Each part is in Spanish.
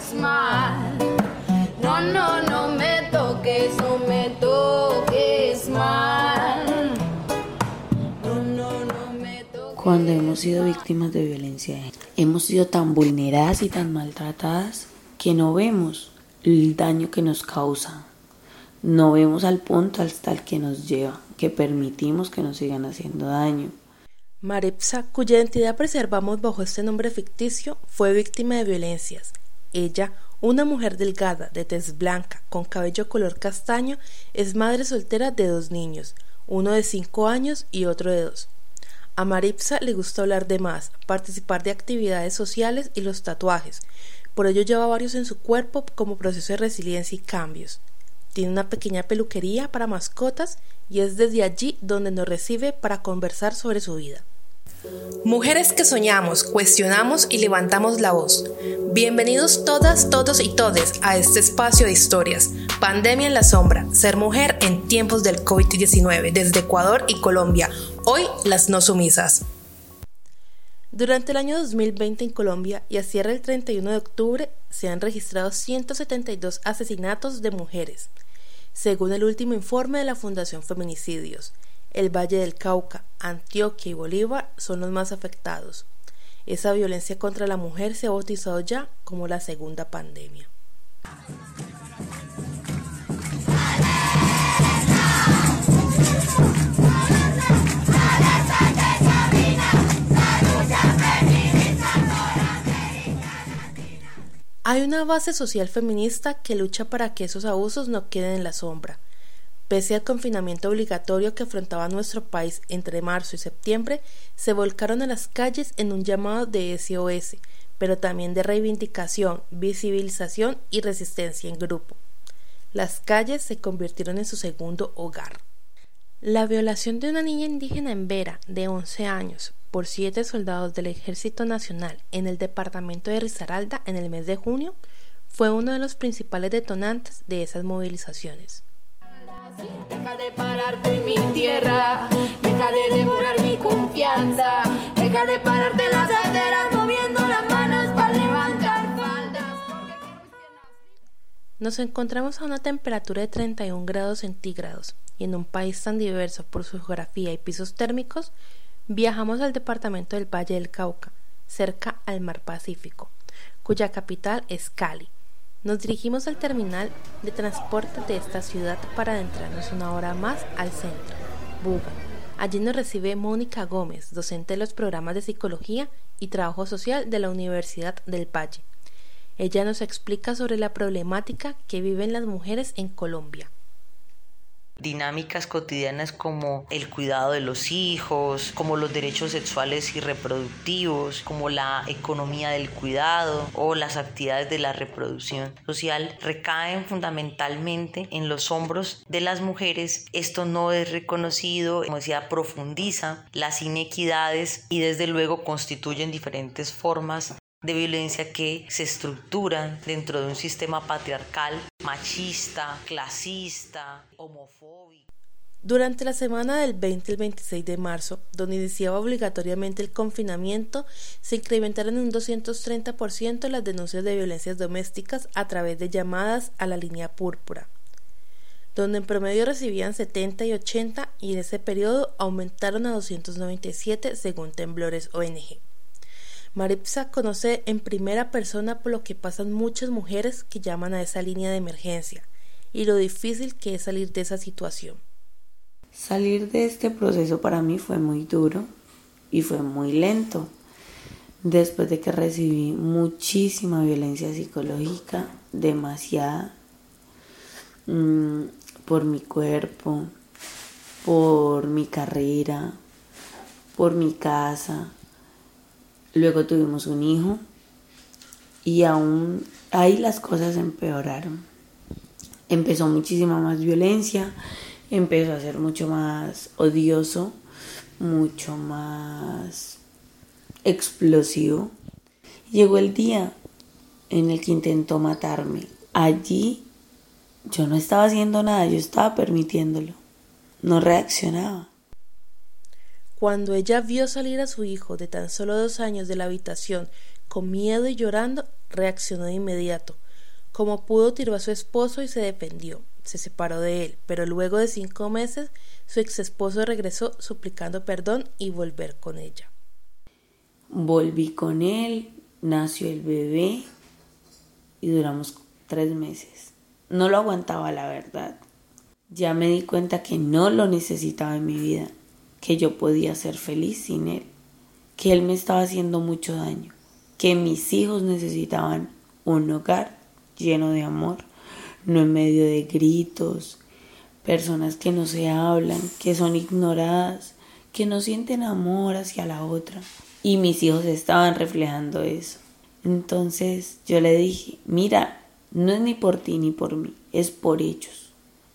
toques mal. No, no, no me toques, no me toques mal. No, no, no me toques. Cuando hemos sido víctimas de violencia, hemos sido tan vulneradas y tan maltratadas que no vemos el daño que nos causa. No vemos al punto hasta el que nos lleva, que permitimos que nos sigan haciendo daño. Maripsa, cuya identidad preservamos bajo este nombre ficticio, fue víctima de violencias. Ella, una mujer delgada, de tez blanca, con cabello color castaño, es madre soltera de dos niños, uno de cinco años y otro de dos. A Maripsa le gusta hablar de más, participar de actividades sociales y los tatuajes. Por ello lleva varios en su cuerpo como proceso de resiliencia y cambios. Tiene una pequeña peluquería para mascotas y es desde allí donde nos recibe para conversar sobre su vida. Mujeres que soñamos, cuestionamos y levantamos la voz. Bienvenidos todas, todos y todes a este espacio de historias. Pandemia en la sombra, ser mujer en tiempos del COVID-19 desde Ecuador y Colombia. Hoy las no sumisas. Durante el año 2020 en Colombia y a cierre el 31 de octubre se han registrado 172 asesinatos de mujeres, según el último informe de la Fundación Feminicidios. El Valle del Cauca, Antioquia y Bolívar son los más afectados. Esa violencia contra la mujer se ha bautizado ya como la segunda pandemia. Hay una base social feminista que lucha para que esos abusos no queden en la sombra Pese al confinamiento obligatorio que afrontaba nuestro país entre marzo y septiembre, se volcaron a las calles en un llamado de SOS, pero también de reivindicación, visibilización y resistencia en grupo. Las calles se convirtieron en su segundo hogar. La violación de una niña indígena en Vera, de 11 años, por siete soldados del Ejército Nacional en el departamento de Risaralda en el mes de junio, fue uno de los principales detonantes de esas movilizaciones. Deja de pararte en mi tierra, deja de devorar mi confianza, deja de pararte las caderas moviendo las manos para levantar faldas. Nos encontramos a una temperatura de 31 grados centígrados y en un país tan diverso por su geografía y pisos térmicos, viajamos al departamento del Valle del Cauca, cerca al mar Pacífico, cuya capital es Cali nos dirigimos al terminal de transporte de esta ciudad para adentrarnos una hora más al centro, Buga. Allí nos recibe Mónica Gómez, docente de los programas de Psicología y Trabajo Social de la Universidad del Valle. Ella nos explica sobre la problemática que viven las mujeres en Colombia dinámicas cotidianas como el cuidado de los hijos, como los derechos sexuales y reproductivos, como la economía del cuidado o las actividades de la reproducción social recaen fundamentalmente en los hombros de las mujeres. Esto no es reconocido, como decía, profundiza las inequidades y desde luego constituyen diferentes formas de violencia que se estructuran dentro de un sistema patriarcal, machista, clasista, homofóbico. Durante la semana del 20 al 26 de marzo, donde iniciaba obligatoriamente el confinamiento, se incrementaron en un 230% las denuncias de violencias domésticas a través de llamadas a la línea púrpura, donde en promedio recibían 70 y 80 y en ese periodo aumentaron a 297 según Temblores ONG. Maripsa conoce en primera persona por lo que pasan muchas mujeres que llaman a esa línea de emergencia y lo difícil que es salir de esa situación. Salir de este proceso para mí fue muy duro y fue muy lento. Después de que recibí muchísima violencia psicológica, demasiada, mm, por mi cuerpo, por mi carrera, por mi casa, Luego tuvimos un hijo y aún ahí las cosas empeoraron. Empezó muchísima más violencia, empezó a ser mucho más odioso, mucho más explosivo. Llegó el día en el que intentó matarme. Allí yo no estaba haciendo nada, yo estaba permitiéndolo. No reaccionaba. Cuando ella vio salir a su hijo de tan solo dos años de la habitación con miedo y llorando, reaccionó de inmediato. Como pudo, tiró a su esposo y se defendió. Se separó de él, pero luego de cinco meses su ex esposo regresó suplicando perdón y volver con ella. Volví con él, nació el bebé y duramos tres meses. No lo aguantaba, la verdad. Ya me di cuenta que no lo necesitaba en mi vida, que yo podía ser feliz sin él, que él me estaba haciendo mucho daño, que mis hijos necesitaban un hogar lleno de amor, no en medio de gritos, personas que no se hablan, que son ignoradas, que no sienten amor hacia la otra. Y mis hijos estaban reflejando eso. Entonces yo le dije, mira, no es ni por ti ni por mí, es por ellos.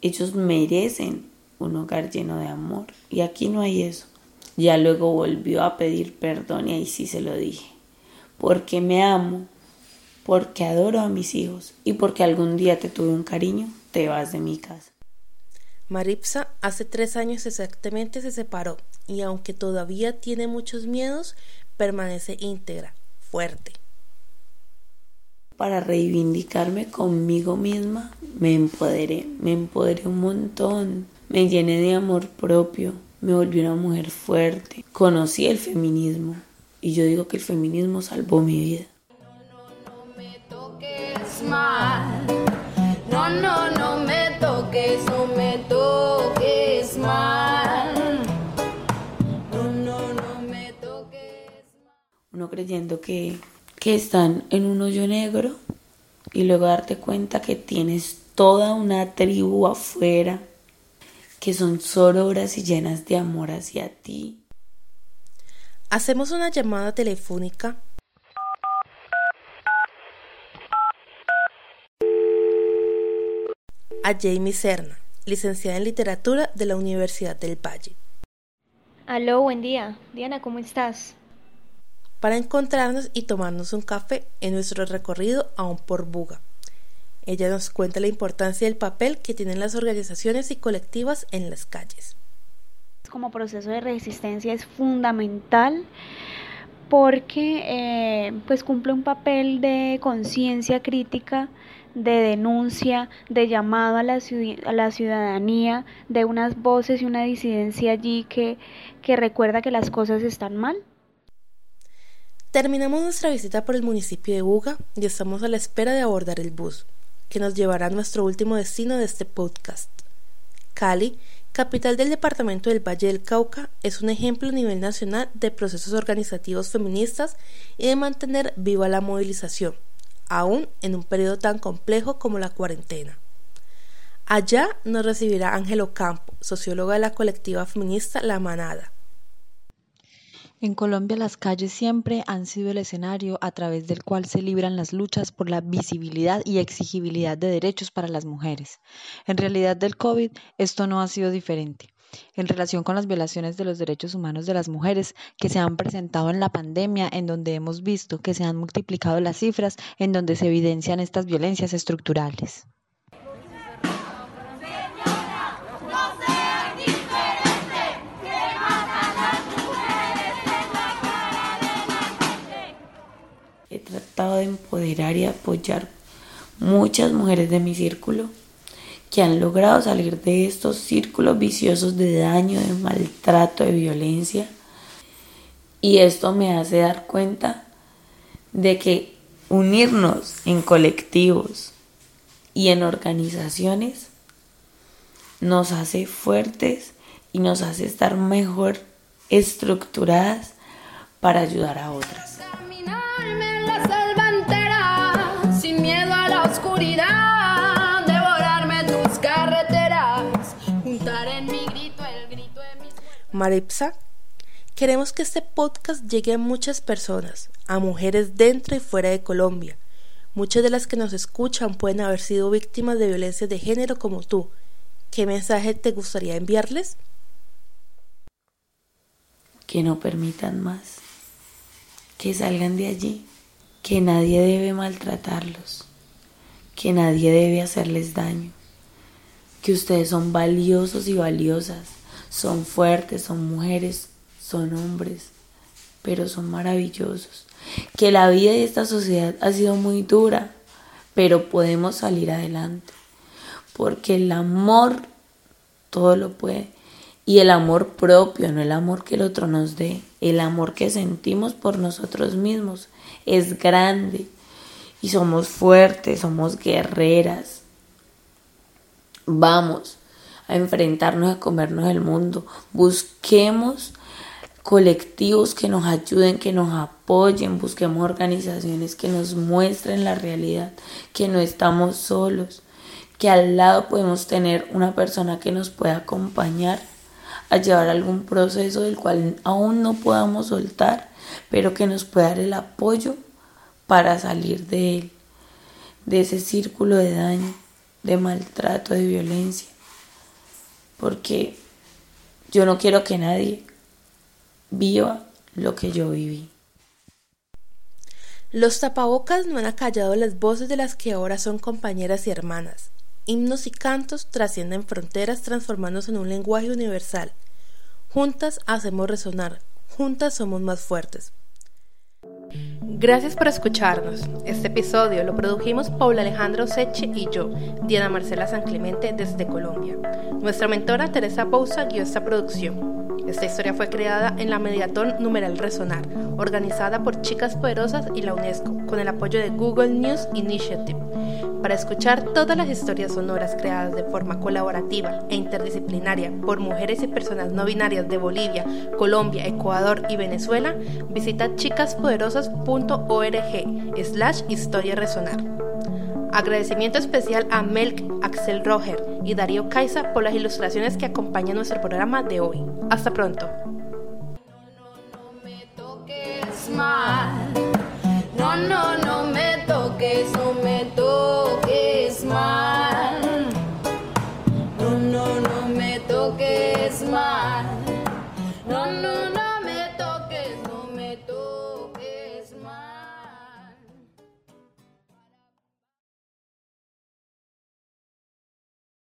Ellos merecen un hogar lleno de amor. Y aquí no hay eso. Ya luego volvió a pedir perdón y ahí sí se lo dije. Porque me amo, porque adoro a mis hijos y porque algún día te tuve un cariño, te vas de mi casa. Maripsa hace tres años exactamente se separó y aunque todavía tiene muchos miedos, permanece íntegra, fuerte. Para reivindicarme conmigo misma, me empoderé, me empoderé un montón, me llené de amor propio, me volví una mujer fuerte, conocí el feminismo y yo digo que el feminismo salvó mi vida. No, no, me toques mal. No, no, no me toques, no me toques mal. No, no, no me toques mal. Uno creyendo que, que están en un hoyo negro y luego darte cuenta que tienes toda una tribu afuera que son sororas y llenas de amor hacia ti. Hacemos una llamada telefónica a Jamie Serna, licenciada en literatura de la Universidad del Valle, Aló, buen día. Diana, ¿cómo estás? para encontrarnos y tomarnos un café en nuestro recorrido aún por Buga. Ella nos cuenta la importancia del papel que tienen las organizaciones y colectivas en las calles. Como proceso de resistencia es fundamental porque eh, pues cumple un papel de conciencia crítica, de denuncia, de llamado a la, a la ciudadanía, de unas voces y una disidencia allí que, que recuerda que las cosas están mal. Terminamos nuestra visita por el municipio de Buga y estamos a la espera de abordar el bus, que nos llevará a nuestro último destino de este podcast. Cali, capital del departamento del Valle del Cauca, es un ejemplo a nivel nacional de procesos organizativos feministas y de mantener viva la movilización, aún en un periodo tan complejo como la cuarentena. Allá nos recibirá Ángel Ocampo, socióloga de la colectiva feminista La Manada. En Colombia las calles siempre han sido el escenario a través del cual se libran las luchas por la visibilidad y exigibilidad de derechos para las mujeres. En realidad del COVID esto no ha sido diferente. En relación con las violaciones de los derechos humanos de las mujeres que se han presentado en la pandemia, en donde hemos visto que se han multiplicado las cifras, en donde se evidencian estas violencias estructurales. Tratado de empoderar y apoyar muchas mujeres de mi círculo que han logrado salir de estos círculos viciosos de daño, de maltrato, de violencia. Y esto me hace dar cuenta de que unirnos en colectivos y en organizaciones nos hace fuertes y nos hace estar mejor estructuradas para ayudar a otras. Oscuridad, devorarme tus carreteras, juntar en mi grito el grito de mis Maripsa, queremos que este podcast llegue a muchas personas, a mujeres dentro y fuera de Colombia. Muchas de las que nos escuchan pueden haber sido víctimas de violencia de género como tú. ¿Qué mensaje te gustaría enviarles? que no permitan más, que salgan de allí, que nadie debe maltratarlos, que nadie debe hacerles daño, que ustedes son valiosos y valiosas, son fuertes, son mujeres, son hombres, pero son maravillosos. Que la vida de esta sociedad ha sido muy dura, pero podemos salir adelante, porque el amor todo lo puede. Y el amor propio, no el amor que el otro nos dé, el amor que sentimos por nosotros mismos es grande. Y somos fuertes, somos guerreras. Vamos a enfrentarnos a comernos el mundo. Busquemos colectivos que nos ayuden, que nos apoyen, busquemos organizaciones que nos muestren la realidad, que no estamos solos, que al lado podemos tener una persona que nos pueda acompañar a llevar algún proceso del cual aún no podamos soltar, pero que nos pueda dar el apoyo para salir de él, de ese círculo de daño, de maltrato, de violencia. Porque yo no quiero que nadie viva lo que yo viví. Los tapabocas no han acallado las voces de las que ahora son compañeras y hermanas, himnos y cantos trascienden fronteras transformándose en un lenguaje universal. Juntas hacemos resonar, juntas somos más fuertes. Gracias por escucharnos. Este episodio lo produjimos Paula Alejandro Seche y yo, Diana Marcela San Clemente desde Colombia. Nuestra mentora Teresa Bouza guió esta producción. Esta historia fue creada en la Mediatón Numeral Resonar, organizada por Chicas Poderosas y la UNESCO, con el apoyo de Google News Initiative. Para escuchar todas las historias sonoras creadas de forma colaborativa e interdisciplinaria por mujeres y personas no binarias de Bolivia, Colombia, Ecuador y Venezuela, visita chicaspoderosas.org slash historia resonar. Agradecimiento especial a Melk, Axel Roger y Darío Caiza por las ilustraciones que acompañan nuestro programa de hoy. Hasta pronto.